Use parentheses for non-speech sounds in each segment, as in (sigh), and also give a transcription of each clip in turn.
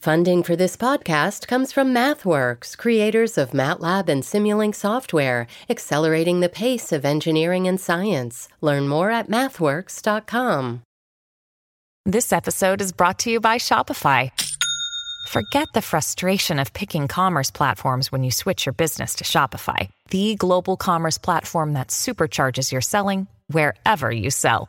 Funding for this podcast comes from MathWorks, creators of MATLAB and Simulink software, accelerating the pace of engineering and science. Learn more at mathworks.com. This episode is brought to you by Shopify. Forget the frustration of picking commerce platforms when you switch your business to Shopify, the global commerce platform that supercharges your selling wherever you sell.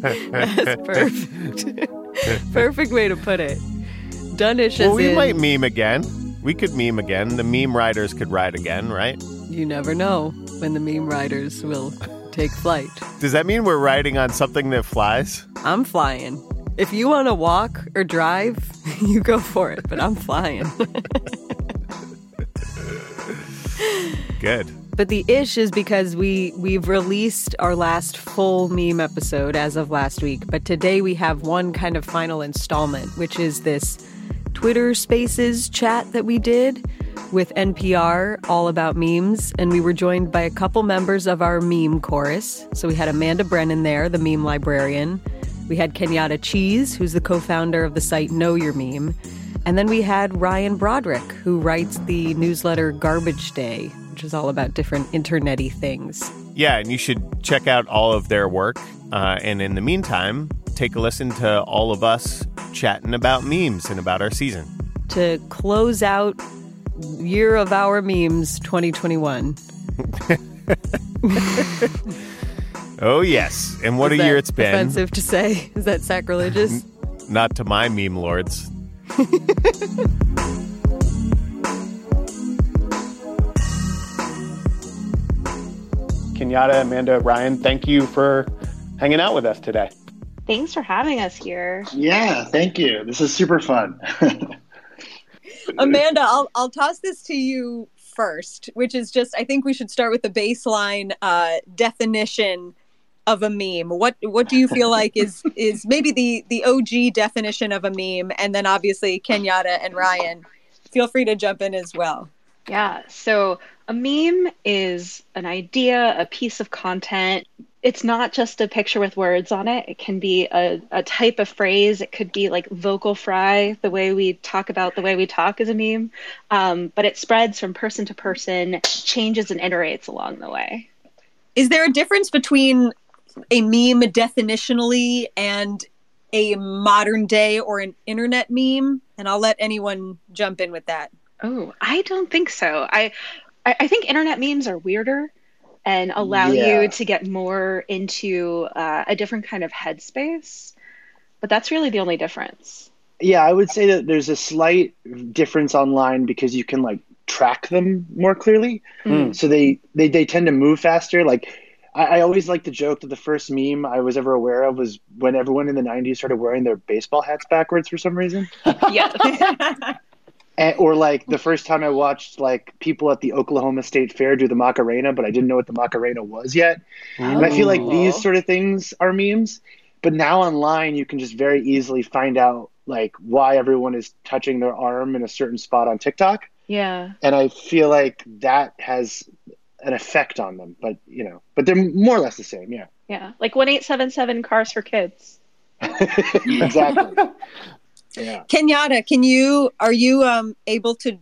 That's (laughs) perfect. (laughs) perfect way to put it. Done-ish Well, we in, might meme again. We could meme again. The meme riders could ride again, right? you never know when the meme riders will take flight. Does that mean we're riding on something that flies? I'm flying. If you want to walk or drive, (laughs) you go for it, but I'm flying. Good. But the ish is because we we've released our last full meme episode as of last week, but today we have one kind of final installment, which is this Twitter Spaces chat that we did with NPR all about memes, and we were joined by a couple members of our meme chorus. So we had Amanda Brennan there, the meme librarian. We had Kenyatta Cheese, who's the co-founder of the site Know Your Meme. And then we had Ryan Broderick, who writes the newsletter Garbage Day, which is all about different internety things. Yeah, and you should check out all of their work. Uh, and in the meantime, take a listen to all of us chatting about memes and about our season. To close out Year of Our Memes 2021. (laughs) Oh, yes. And what Is a year it's been. Offensive to say. Is that sacrilegious? (laughs) Not to my meme lords. (laughs) Kenyatta, Amanda, Ryan, thank you for hanging out with us today. Thanks for having us here. Yeah, thank you. This is super fun. (laughs) Amanda, I'll I'll toss this to you first, which is just I think we should start with the baseline uh, definition of a meme. What what do you feel like is (laughs) is maybe the the OG definition of a meme, and then obviously Kenyatta and Ryan, feel free to jump in as well. Yeah, so a meme is an idea, a piece of content. It's not just a picture with words on it. It can be a, a type of phrase. It could be like vocal fry, the way we talk about the way we talk is a meme. Um, but it spreads from person to person, changes and iterates along the way. Is there a difference between a meme definitionally and a modern day or an internet meme? And I'll let anyone jump in with that. Oh, I don't think so. I I I think internet memes are weirder and allow Yeah. you to get more into uh, a different kind of headspace. But that's really the only difference. yeah, I would say that there's a slight difference online because you can like track them more clearly. Mm. So they, they they tend to move faster. Like I, I always like the joke that the first meme I was ever aware of was when everyone in the '90s started wearing their baseball hats backwards for some reason. (laughs) Yeah. (laughs) And, or like the first time I watched like people at the Oklahoma State Fair do the Macarena, but I didn't know what the Macarena was yet. And I feel like these sort of things are memes. But now online, you can just very easily find out like why everyone is touching their arm in a certain spot on TikTok. yeah. And I feel like that has an effect on them. But you know, but they're more or less the same. Yeah, Yeah. Like 1877 cars for kids. (laughs) exactly. (laughs) yeah. Kenyatta, can you are you um able to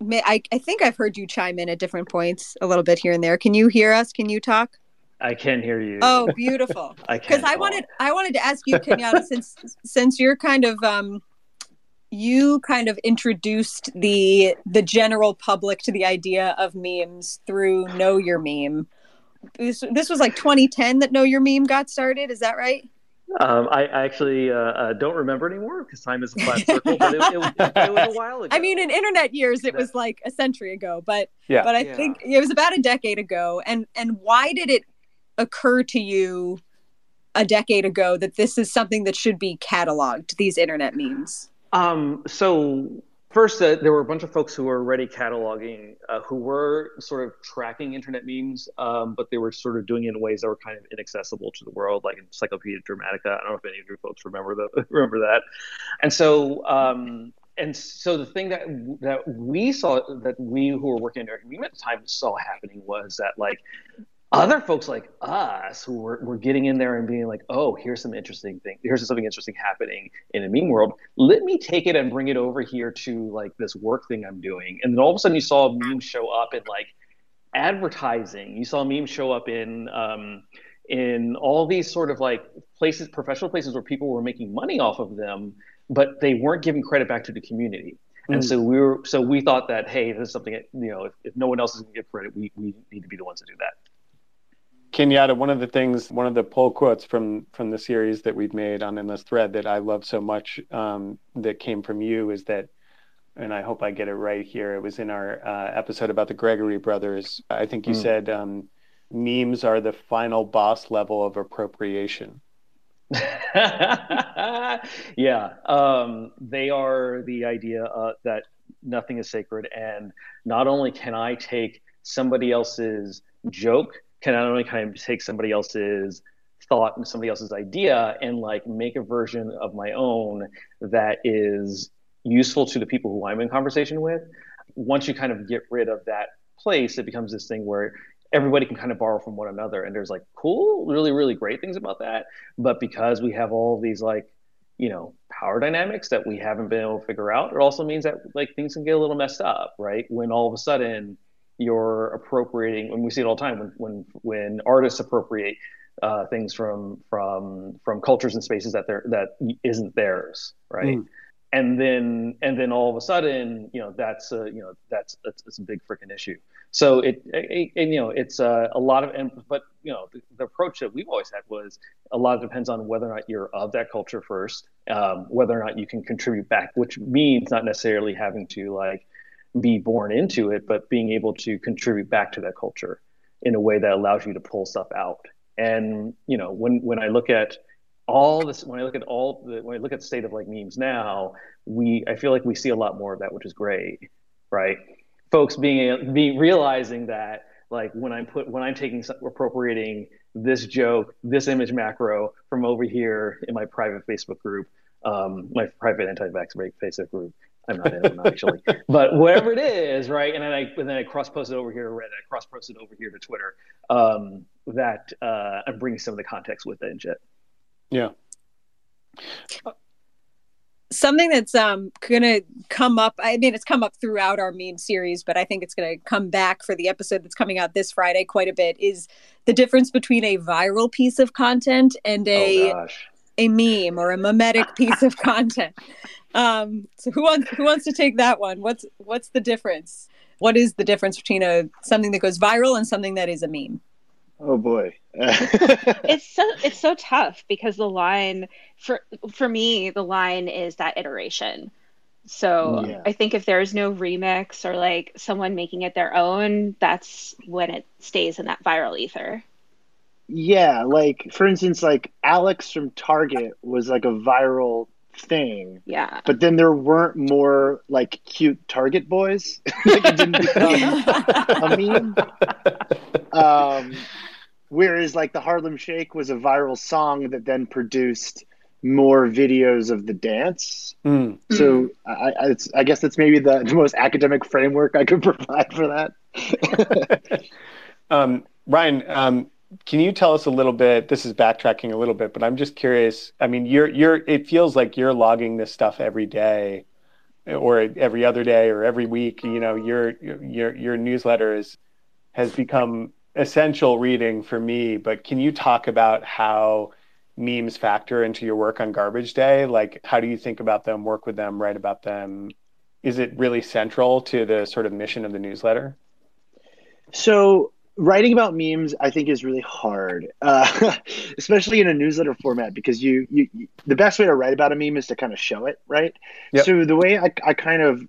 ma- I, I think I've heard you chime in at different points a little bit here and there. Can you hear us? Can you talk? I can hear you. Oh, beautiful. (laughs) I Because I wanted I wanted to ask you, Kenyatta, (laughs) since since you're kind of um you kind of introduced the the general public to the idea of memes through Know Your Meme. This, this was like 2010 that Know Your Meme got started. Is that right? Um, I, I, actually uh, uh, don't remember anymore because time is a flat (laughs) circle. but it, it, was, it, was, a while ago. I mean, in internet years, it was like a century ago. But yeah. but I yeah. think it was about a decade ago. And and why did it occur to you a decade ago that this is something that should be cataloged? These internet memes. Um, so first, uh, there were a bunch of folks who were already cataloging, uh, who were sort of tracking internet memes, um, but they were sort of doing it in ways that were kind of inaccessible to the world, like Encyclopedia Dramatica. I don't know if any of you folks remember the, (laughs) remember that. And so, um, and so the thing that that we saw that we who were working in at Meme at the time saw happening was that like other folks like us who were, were getting in there and being like, oh, here's some interesting thing. Here's something interesting happening in a meme world. Let me take it and bring it over here to like this work thing I'm doing. And then all of a sudden you saw a meme show up in like advertising. You saw a meme show up in um, in all these sort of like places, professional places where people were making money off of them, but they weren't giving credit back to the community. And mm. so we were, so we thought that, hey, this is something that, you know, if, if no one else is going to give credit, we, we need to be the ones to do that. Kenyatta, one of the things, one of the pull quotes from from the series that we've made on Endless Thread that I love so much um, that came from you is that, and I hope I get it right here. It was in our uh, episode about the Gregory brothers. I think you mm. said um, memes are the final boss level of appropriation. (laughs) yeah, um, they are the idea uh, that nothing is sacred, and not only can I take somebody else's joke can not only kind of take somebody else's thought and somebody else's idea and like make a version of my own that is useful to the people who I'm in conversation with. Once you kind of get rid of that place, it becomes this thing where everybody can kind of borrow from one another and there's like cool, really, really great things about that. But because we have all these like, you know, power dynamics that we haven't been able to figure out, it also means that like things can get a little messed up, right? When all of a sudden you're appropriating and we see it all the time when when when artists appropriate uh, things from from from cultures and spaces that they're that isn't theirs right mm. and then and then all of a sudden you know that's a you know that's that's, that's a big freaking issue so it, it, it, you know it's uh, a lot of but you know the, the, approach that we've always had was a lot depends on whether or not you're of that culture first um, whether or not you can contribute back which means not necessarily having to like be born into it, but being able to contribute back to that culture in a way that allows you to pull stuff out. And you know, when when I look at all this, when I look at all the, when I look at the state of like memes now, we I feel like we see a lot more of that, which is great, right? Folks being be realizing that like when I'm put when I'm taking appropriating this joke, this image macro from over here in my private Facebook group, um, my private anti-vax Facebook group, I'm not in them actually, but whatever it is, right? And then I and then I cross posted it over here to Reddit. I cross post it over here to Twitter. Um, that uh, I'm bringing some of the context with it and shit. Yeah. Something that's um, going to come up. I mean, it's come up throughout our meme series, but I think it's going to come back for the episode that's coming out this Friday quite a bit. Is the difference between a viral piece of content and a oh, a meme or a memetic piece of (laughs) content. Um, so who wants who wants to take that one? What's what's the difference? What is the difference between a something that goes viral and something that is a meme? Oh boy. (laughs) it's so it's so tough because the line for for me the line is that iteration. So yeah. I think if there's no remix or like someone making it their own, that's when it stays in that viral ether. Yeah, like for instance, like Alex from Target was like a viral thing. Yeah. But then there weren't more like cute Target boys. (laughs) like it didn't become a (laughs) meme. Um, whereas like the Harlem Shake was a viral song that then produced more videos of the dance. Mm. So I, I, I, guess that's maybe the, the most academic framework I could (laughs) provide for that. um, Ryan, um, can you tell us a little bit this is backtracking a little bit but i'm just curious i mean you're you're it feels like you're logging this stuff every day or every other day or every week you know your your your newsletter is has become essential reading for me but can you talk about how memes factor into your work on Garbage Day? Like, how do you think about them, work with them, write about them? Is it really central to the sort of mission of the newsletter? So, writing about memes, I think, is really hard, uh, (laughs) especially in a newsletter format, because you, you, the best way to write about a meme is to kind of show it, right? Yep. So, the way I, I kind of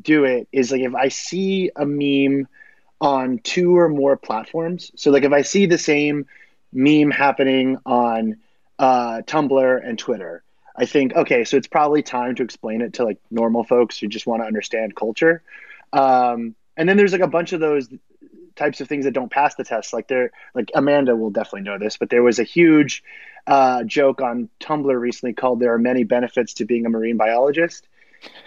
do it is like if I see a meme on two or more platforms, so like if I see the same meme happening on uh, Tumblr and Twitter. I think okay, so it's probably time to explain it to like normal folks who just want to understand culture. Um, and then there's like a bunch of those types of things that don't pass the test. Like there, like Amanda will definitely know this, but there was a huge uh, joke on Tumblr recently called "There are many benefits to being a marine biologist,"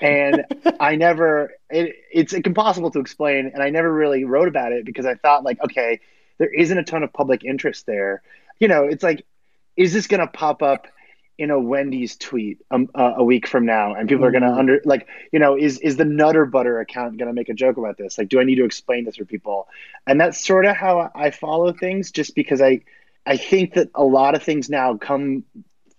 and (laughs) I never. It, it's impossible to explain, and I never really wrote about it because I thought like, okay, there isn't a ton of public interest there. You know, it's like is this going to pop up in a Wendy's tweet um, uh, a week from now, and people are going to mm-hmm. under like you know is is the Nutter Butter account going to make a joke about this? Like, do I need to explain this for people? And that's sort of how I follow things, just because I I think that a lot of things now come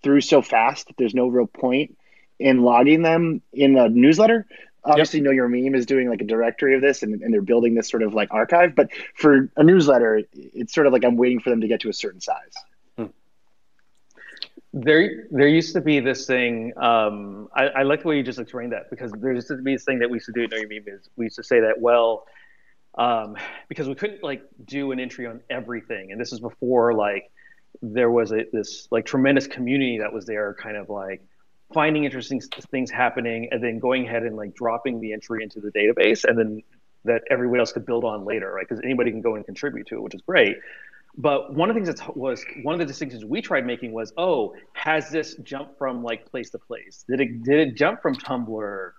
through so fast that there's no real point in logging them in a newsletter. Obviously, yep. Know Your Meme is doing like a directory of this, and, and they're building this sort of like archive. But for a newsletter, it's sort of like I'm waiting for them to get to a certain size there there used to be this thing um, I, I, like the way you just explained that because there used to be this thing that we used to do at Know Your Meme is we used to say that well um, because we couldn't like do an entry on everything. And this is before like there was a, this like tremendous community that was there kind of like finding interesting things happening and then going ahead and like dropping the entry into the database and then that everyone else could build on later right? Because anybody can go and contribute to it which is great but one of the things that was one of the distinctions we tried making was, oh, has this jumped from like place to place? Did it did it jump from Tumblr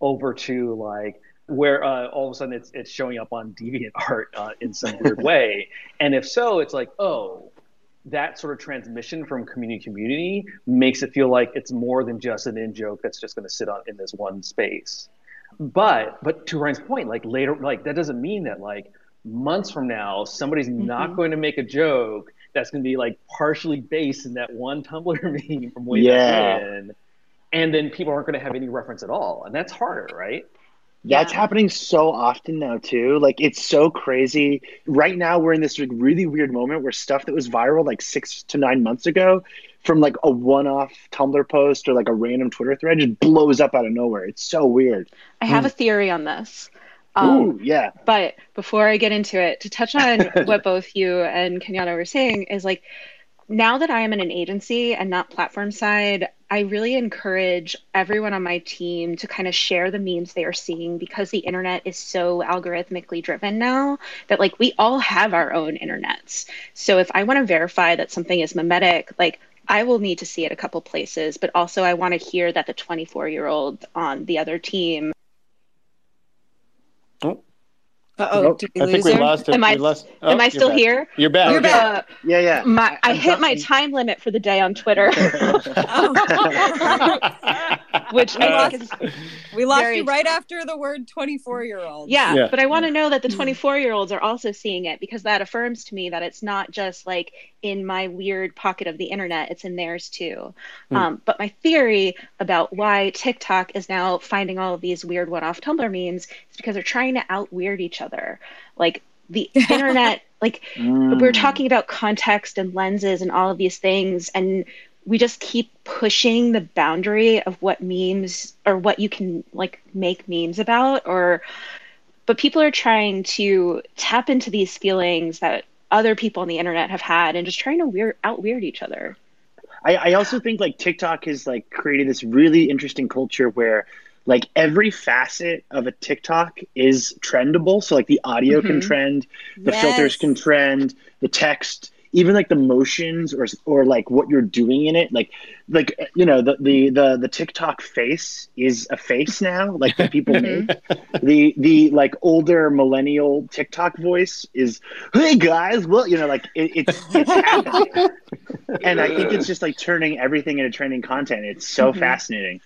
over to like where uh, all of a sudden it's it's showing up on DeviantArt uh, in some weird (laughs) way? And if so, it's like, oh, that sort of transmission from community to community makes it feel like it's more than just an in joke that's just going to sit on in this one space. But but to Ryan's point, like later, like that doesn't mean that like months from now, somebody's mm-hmm. not going to make a joke that's going to be like partially based in that one Tumblr (laughs) meme from way yeah. back when, and then people aren't going to have any reference at all, and that's harder, right? That's yeah. happening so often now too. Like it's so crazy. Right now we're in this like really weird moment where stuff that was viral like 6 to 9 months ago from like a one-off Tumblr post or like a random Twitter thread just blows up out of nowhere. It's so weird. I have mm. a theory on this. Um, Ooh, yeah. But before I get into it, to touch on (laughs) what both you and Kenyatta were saying is like, now that I am in an agency and not platform side, I really encourage everyone on my team to kind of share the memes they are seeing because the internet is so algorithmically driven now that like we all have our own internets. So if I want to verify that something is memetic, like I will need to see it a couple places, but also I want to hear that the 24 year old on the other team Oh. Uh-oh, nope. I think we lost it. Am I, lost, oh, am I still back. here? You're back. You're back. Uh, yeah, yeah. My, I hit my time limit for the day on Twitter. (laughs) (laughs) (laughs) Which we lost, we lost very... you right after the word 24 year old. Yeah, yeah, but I want to know that the 24 year olds are also seeing it because that affirms to me that it's not just like in my weird pocket of the internet, it's in theirs too. Mm. Um, but my theory about why TikTok is now finding all of these weird one off Tumblr memes is because they're trying to out weird each other. Like the (laughs) internet, like mm. we're talking about context and lenses and all of these things. And we just keep pushing the boundary of what memes or what you can like make memes about or but people are trying to tap into these feelings that other people on the internet have had and just trying to weird out weird each other. I, I also think like TikTok has like created this really interesting culture where like every facet of a TikTok is trendable. So like the audio mm-hmm. can trend, the yes. filters can trend, the text even like the motions or or like what you're doing in it like like you know the the the, the tiktok face is a face now like that people (laughs) make. The the like older millennial tiktok voice is hey guys well you know like it, it's it's happening. (laughs) And i think it's just like turning everything into trending content. It's so mm-hmm. fascinating.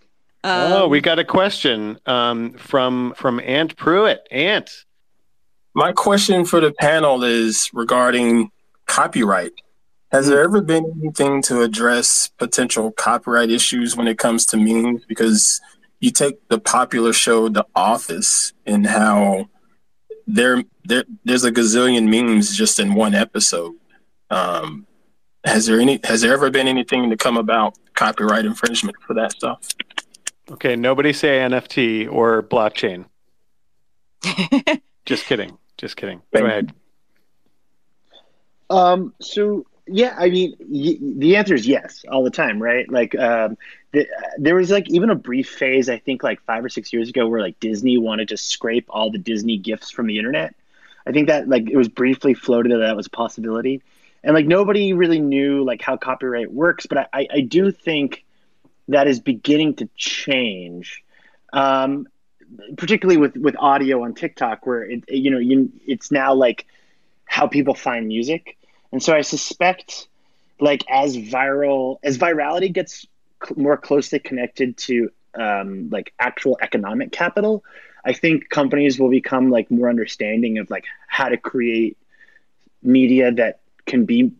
Um, oh we got a question um, from from Ant Pruitt. Aunt my question for the panel is regarding copyright. Has there ever been anything to address potential copyright issues when it comes to memes? Because you take the popular show The Office and how there there there's a gazillion memes just in one episode. Um, has there any has there ever been anything to come about copyright infringement for that stuff? Okay, nobody say NFT or blockchain. (laughs) Just kidding. Just kidding. Go ahead. Um, so yeah, I mean, y- the answer is yes all the time, right? Like, um, the, there was like even a brief phase, I think, like five or six years ago, where like Disney wanted to scrape all the Disney gifts from the internet. I think that like it was briefly floated that that was a possibility, and like nobody really knew like how copyright works. But I, I do think that is beginning to change, um, particularly with with audio on TikTok, where it you know you, it's now like how people find music, and so I suspect like as viral as virality gets cl- more closely connected to um, like actual economic capital, I think companies will become like more understanding of like how to create media that can be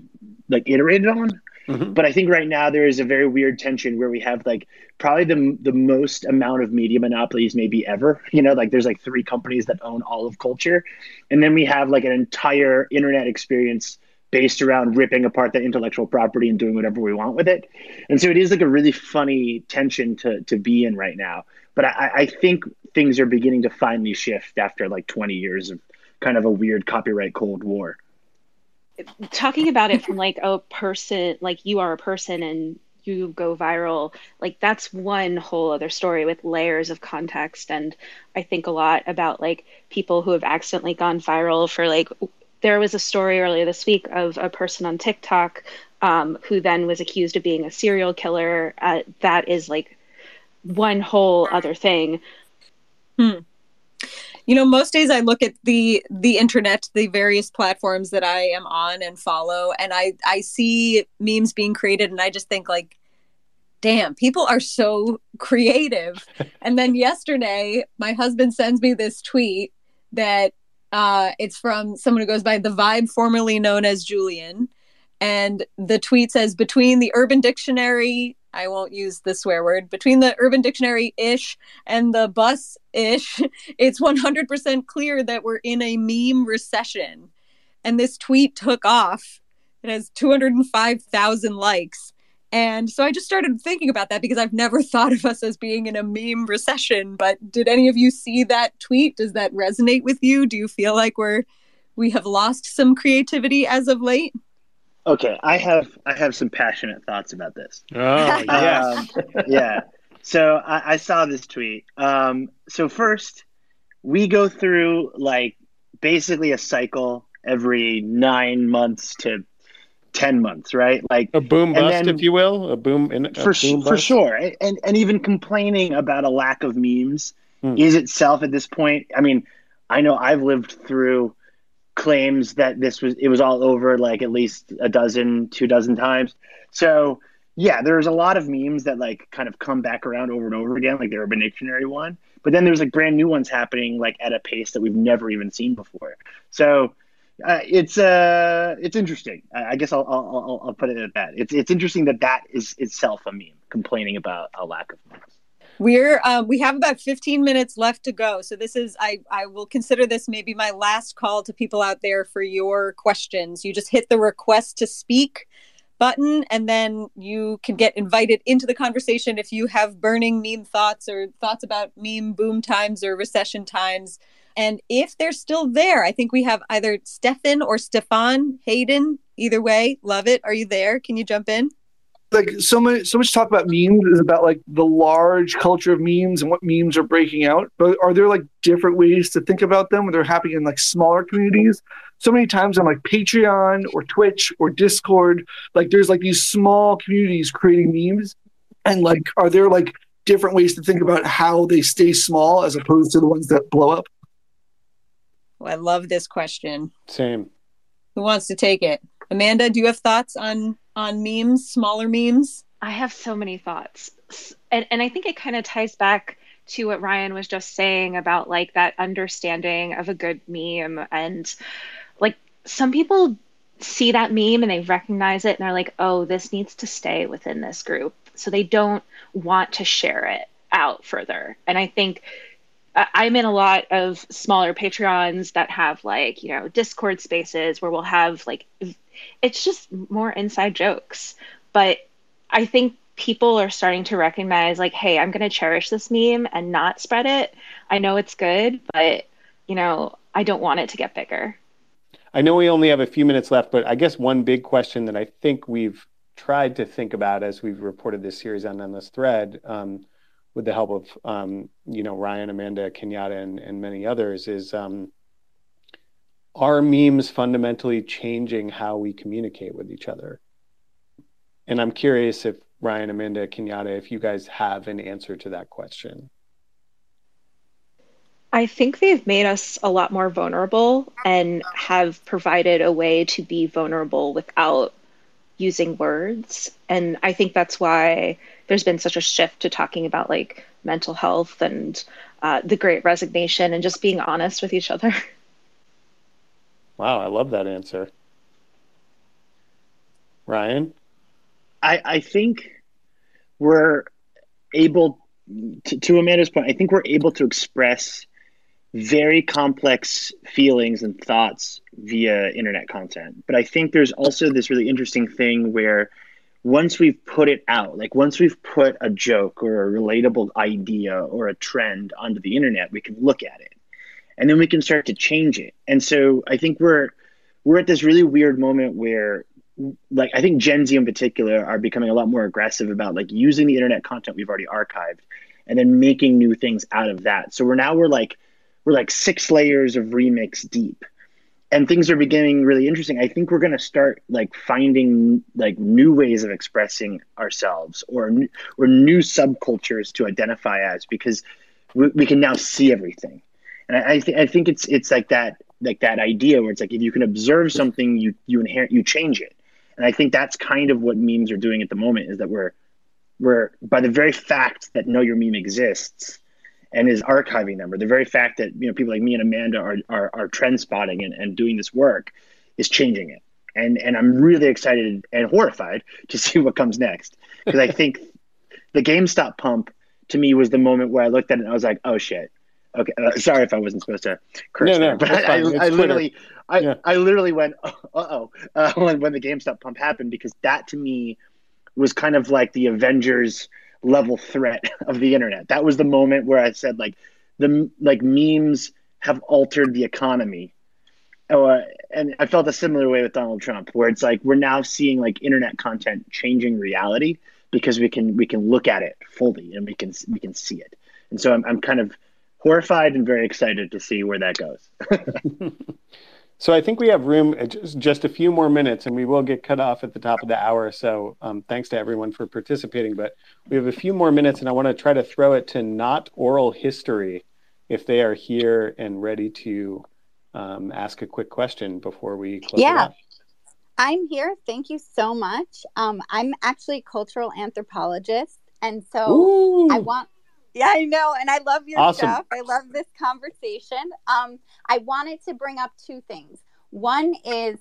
like iterated on. Mm-hmm. But I think right now there is a very weird tension where we have like probably the the most amount of media monopolies maybe ever. You know, like there's like three companies that own all of culture, and then we have like an entire internet experience based around ripping apart that intellectual property and doing whatever we want with it. And so it is like a really funny tension to to be in right now. But I, I think things are beginning to finally shift after like 20 years of kind of a weird copyright cold war talking about it from like a person like you are a person and you go viral like that's one whole other story with layers of context and i think a lot about like people who have accidentally gone viral for like there was a story earlier this week of a person on tiktok um, who then was accused of being a serial killer. Uh, that is like one whole other thing. Hmm. You know most days i look at the the internet the various platforms that i am on and follow and i i see memes being created and i just think like damn people are so creative. (laughs) And then yesterday my husband sends me this tweet that uh it's from someone who goes by the vibe formerly known as julian and the tweet says between the urban dictionary I won't use the swear word, between the Urban Dictionary ish and the bus ish, (laughs) it's 100% clear that we're in a meme recession. And this tweet took off. It has 205,000 likes. And so I just started thinking about that because I've never (laughs) thought of us as being in a meme recession. But did any of you see that tweet? Does that resonate with you? Do you feel like we're we have lost some creativity as of late? Okay, I have I have some passionate thoughts about this. Oh (laughs) yeah, um, yeah. So I, I, saw this tweet. Um, so first, we go through like basically a cycle every nine months to ten months, right? Like a boom bust, then, if you will, a boom in a for boom for sure. And and even complaining about a lack of memes hmm. is itself at this point. I mean, I know I've lived through claims that this was it was all over like at least a dozen, two dozen times. So yeah, there's a lot of memes that like kind of come back around over and over again, like the Urban Dictionary one. But then there's like brand new ones happening like at a pace that we've never even seen before. So uh, it's uh it's interesting. I, guess I'll, I'll I'll put it at that. It's it's interesting that that is itself a meme, complaining about a lack of memes. We're uh, we have about 15 minutes left to go. So this is I I will consider this maybe my last call to people out there for your questions. You just hit the request to speak button and then you can get invited into the conversation if you have burning meme thoughts or thoughts about meme boom times or recession times. And if they're still there, I think we have either Stefan or Stefan Hayden. Either way, love it. Are you there? Can you jump in? like so much so much talk about memes is about like the large culture of memes and what memes are breaking out but are there like different ways to think about them when they're happening in like smaller communities so many times on like patreon or twitch or discord like there's like these small communities creating memes and like are there like different ways to think about how they stay small as opposed to the ones that blow up i love this question same who wants to take it amanda do you have thoughts on on memes, smaller memes? I have so many thoughts. And, and I think it kind of ties back to what Ryan was just saying about like that understanding of a good meme. And like some people see that meme and they recognize it and they're like, oh, this needs to stay within this group. So they don't want to share it out further. And I think I'm in a lot of smaller Patreons that have like, you know, Discord spaces where we'll have like, it's just more inside jokes. But I think people are starting to recognize like, hey, I'm going to cherish this meme and not spread it. I know it's good, but, you know, I don't want it to get bigger. I know we only have a few minutes left, but I guess one big question that I think we've tried to think about as we've reported this series on Endless Thread, um, with the help of um, you know Ryan, Amanda, Kenyatta, and, and many others, is um, are memes fundamentally changing how we communicate with each other? And I'm curious if Ryan, Amanda, Kenyatta, if you guys have an answer to that question. I think they've made us a lot more vulnerable and have provided a way to be vulnerable without using words. And I think that's why there's been such a shift to talking about like mental health and uh, the great resignation and just being honest with each other. (laughs) Wow, I love that answer. Ryan? I, I think we're able to, to Amanda's point, I think we're able to express very complex feelings and thoughts via internet content. But I think there's also this really interesting thing where once we've put it out, like once we've put a joke or a relatable idea or a trend onto the internet, we can look at it and then we can start to change it. And so I think we're we're at this really weird moment where like I think Gen Z in particular are becoming a lot more aggressive about like using the internet content we've already archived and then making new things out of that. So we're now we're like we're like six layers of remix deep and things are beginning really interesting i think we're going to start like finding like new ways of expressing ourselves or or new subcultures to identify as because we, we can now see everything. And i I, th- I think it's it's like that like that idea where it's like if you can observe something you you inherit you change it. And i think that's kind of what memes are doing at the moment is that we're we're by the very fact that know your meme exists and is archiving them, or the very fact that you know people like me and Amanda are are, are trend spotting and, and doing this work is changing it. And and I'm really excited and horrified (laughs) to see what comes next because I think the GameStop pump to me was the moment where I looked at it and I was like, oh shit. Okay, uh, sorry if I wasn't supposed to curse no, there, (laughs) but I, I, I literally, I, yeah. I literally went, (laughs) uh oh, uh, when, when the GameStop pump happened because that to me was kind of like the Avengers level threat (laughs) of the internet. That was the moment where I said like the like memes have altered the economy. Oh, uh, and I felt a similar way with Donald Trump, where it's like we're now seeing like internet content changing reality because we can we can look at it fully and we can we can see it. And so I'm I'm kind of horrified and very excited to see where that goes. (laughs) (laughs) So I think we have room uh, just, just a few more minutes, and we will get cut off at the top of the hour. So um, thanks to everyone for participating. But we have a few more minutes, and I want to try to throw it to not oral history if they are here and ready to um, ask a quick question before we close. Yeah. I'm here. Thank you so much. Um, I'm actually a cultural anthropologist, and so Ooh. I want yeah, I know. And I love your awesome. stuff. I love this conversation. Um, I wanted to bring up two things. One is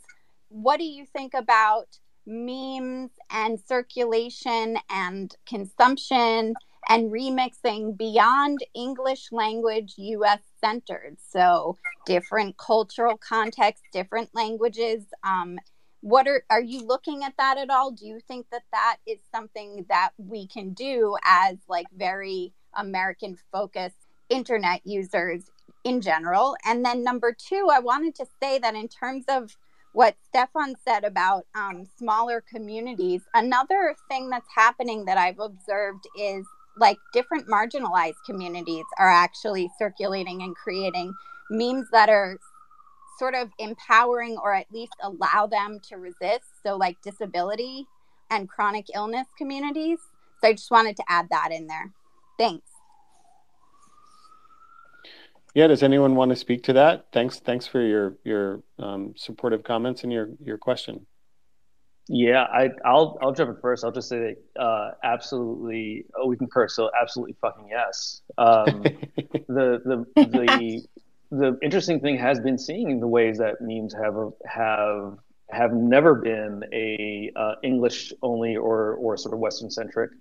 what do you think about memes and circulation and consumption and remixing beyond English language US centered? So, different cultural contexts, different languages. Um, what are are you looking at that at all do you think that that is something that we can do as like very American focused internet users in general. And then number two, I wanted to say that in terms of what Stefan said about um, smaller communities, another thing that's happening that I've observed is like different marginalized communities are actually circulating and creating memes that are sort of empowering or at least allow them to resist. So, like disability and chronic illness communities. So, I just wanted to add that in there. Thanks. Yeah, does anyone want to speak to that? Thanks, thanks for your your um, supportive comments and your your question. Yeah, I, I'll I'll jump in first. I'll just say that uh, absolutely. Oh, we concur. so absolutely fucking yes. Um, (laughs) the the the the interesting thing has been seeing the ways that memes have have have never been a uh, English only or or sort of Western centric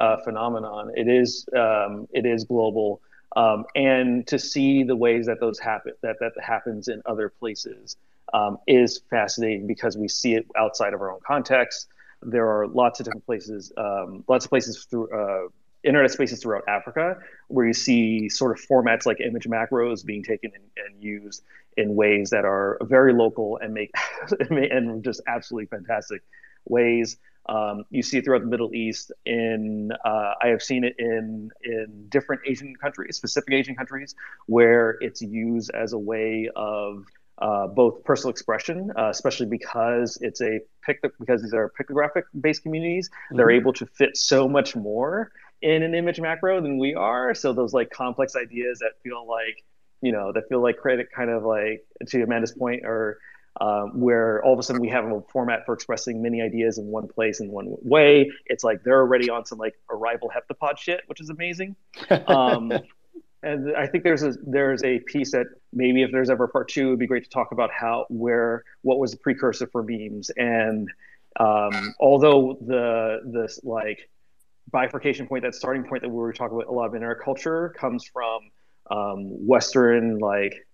uh, phenomenon. It is um, it is global, um, and to see the ways that those happen that that happens in other places um, is fascinating because we see it outside of our own context. There are lots of different places, um, lots of places through uh, internet spaces throughout Africa where you see sort of formats like image macros being taken and, and used in ways that are very local and make (laughs) and just absolutely fantastic ways. Um, you see it throughout the Middle East. In uh, I have seen it in in different Asian countries, specific Asian countries, where it's used as a way of uh, both personal expression, uh, especially because it's a pic because these are pictographic based communities. Mm-hmm. They're able to fit so much more in an image macro than we are. So those like complex ideas that feel like, you know, that feel like credit kind of like to Amanda's point or um, where all of a sudden we have a format for expressing many ideas in one place in one way. It's like they're already on some like arrival heptapod shit, which is amazing. Um, (laughs) and I think there's a there's a piece that maybe if there's ever a part two, it'd be great to talk about how where what was the precursor for memes and um, although the this like bifurcation point, that starting point that we were talking about a lot of our culture comes from um, Western like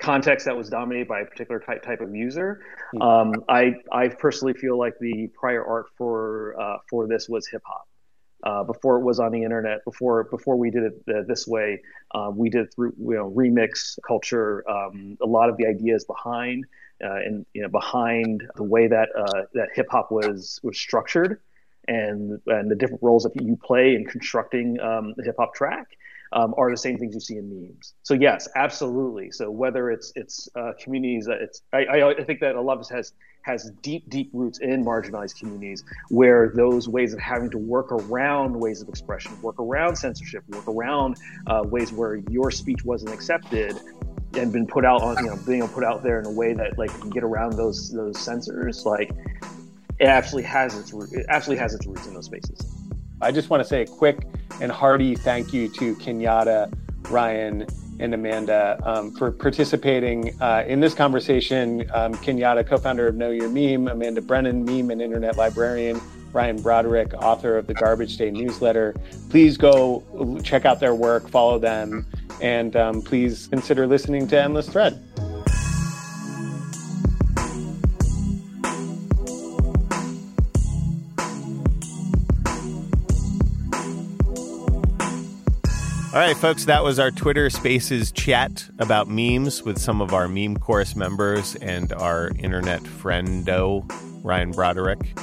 context that was dominated by a particular type type of user. Hmm. Um, I I personally feel like the prior art for uh, for this was hip hop. Uh, before it was on the internet, before before we did it this way, uh, we did through you know remix culture. Um, a lot of the ideas behind uh, and you know behind the way that uh, that hip hop was was structured and and the different roles that you play in constructing um, the hip hop track um, are the same things you see in memes. So yes, absolutely. So whether it's it's uh, communities, that it's I, I think that a lot of this has has deep deep roots in marginalized communities where those ways of having to work around ways of expression, work around censorship, work around uh, ways where your speech wasn't accepted and been put out on you know being put out there in a way that like can get around those those censors like it actually has its it actually has its roots in those spaces. I just want to say a quick and hearty thank you to Kenyatta, Ryan, and Amanda um, for participating uh, in this conversation. Um, Kenyatta, co-founder of Know Your Meme, Amanda Brennan, meme and internet librarian, Ryan Broderick, author of the Garbage Day newsletter. Please go check out their work, follow them, and um, please consider listening to Endless Thread. All right, folks, that was our Twitter Spaces chat about memes with some of our meme chorus members and our internet friendo, Ryan Broderick.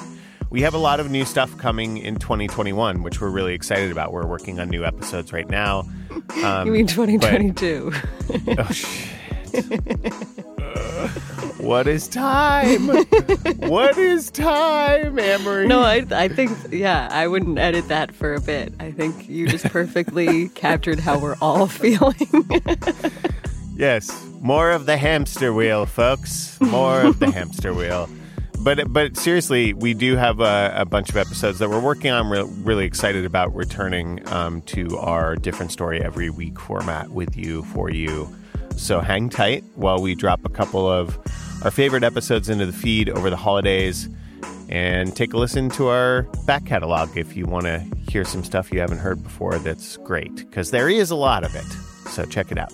We have a lot of new stuff coming in 2021, which we're really excited about. We're working on new episodes right now. Um, (laughs) you mean 2022? But, oh, shit. (laughs) what is time? what is time, Amory? No, I, I think, yeah, I wouldn't edit that for a bit. I think you just perfectly (laughs) captured how we're all feeling. yes, more of the hamster wheel, folks. More of the hamster wheel. But but seriously, we do have a, a bunch of episodes that we're working on. We're really excited about returning um, to our different story every week format with you for you. So hang tight while we drop a couple of our favorite episodes into the feed over the holidays and take a listen to our back catalog if you want to hear some stuff you haven't heard before that's great, because there is a lot of it. So check it out.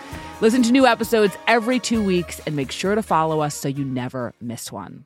Listen to new episodes every two weeks and make sure to follow us so you never miss one.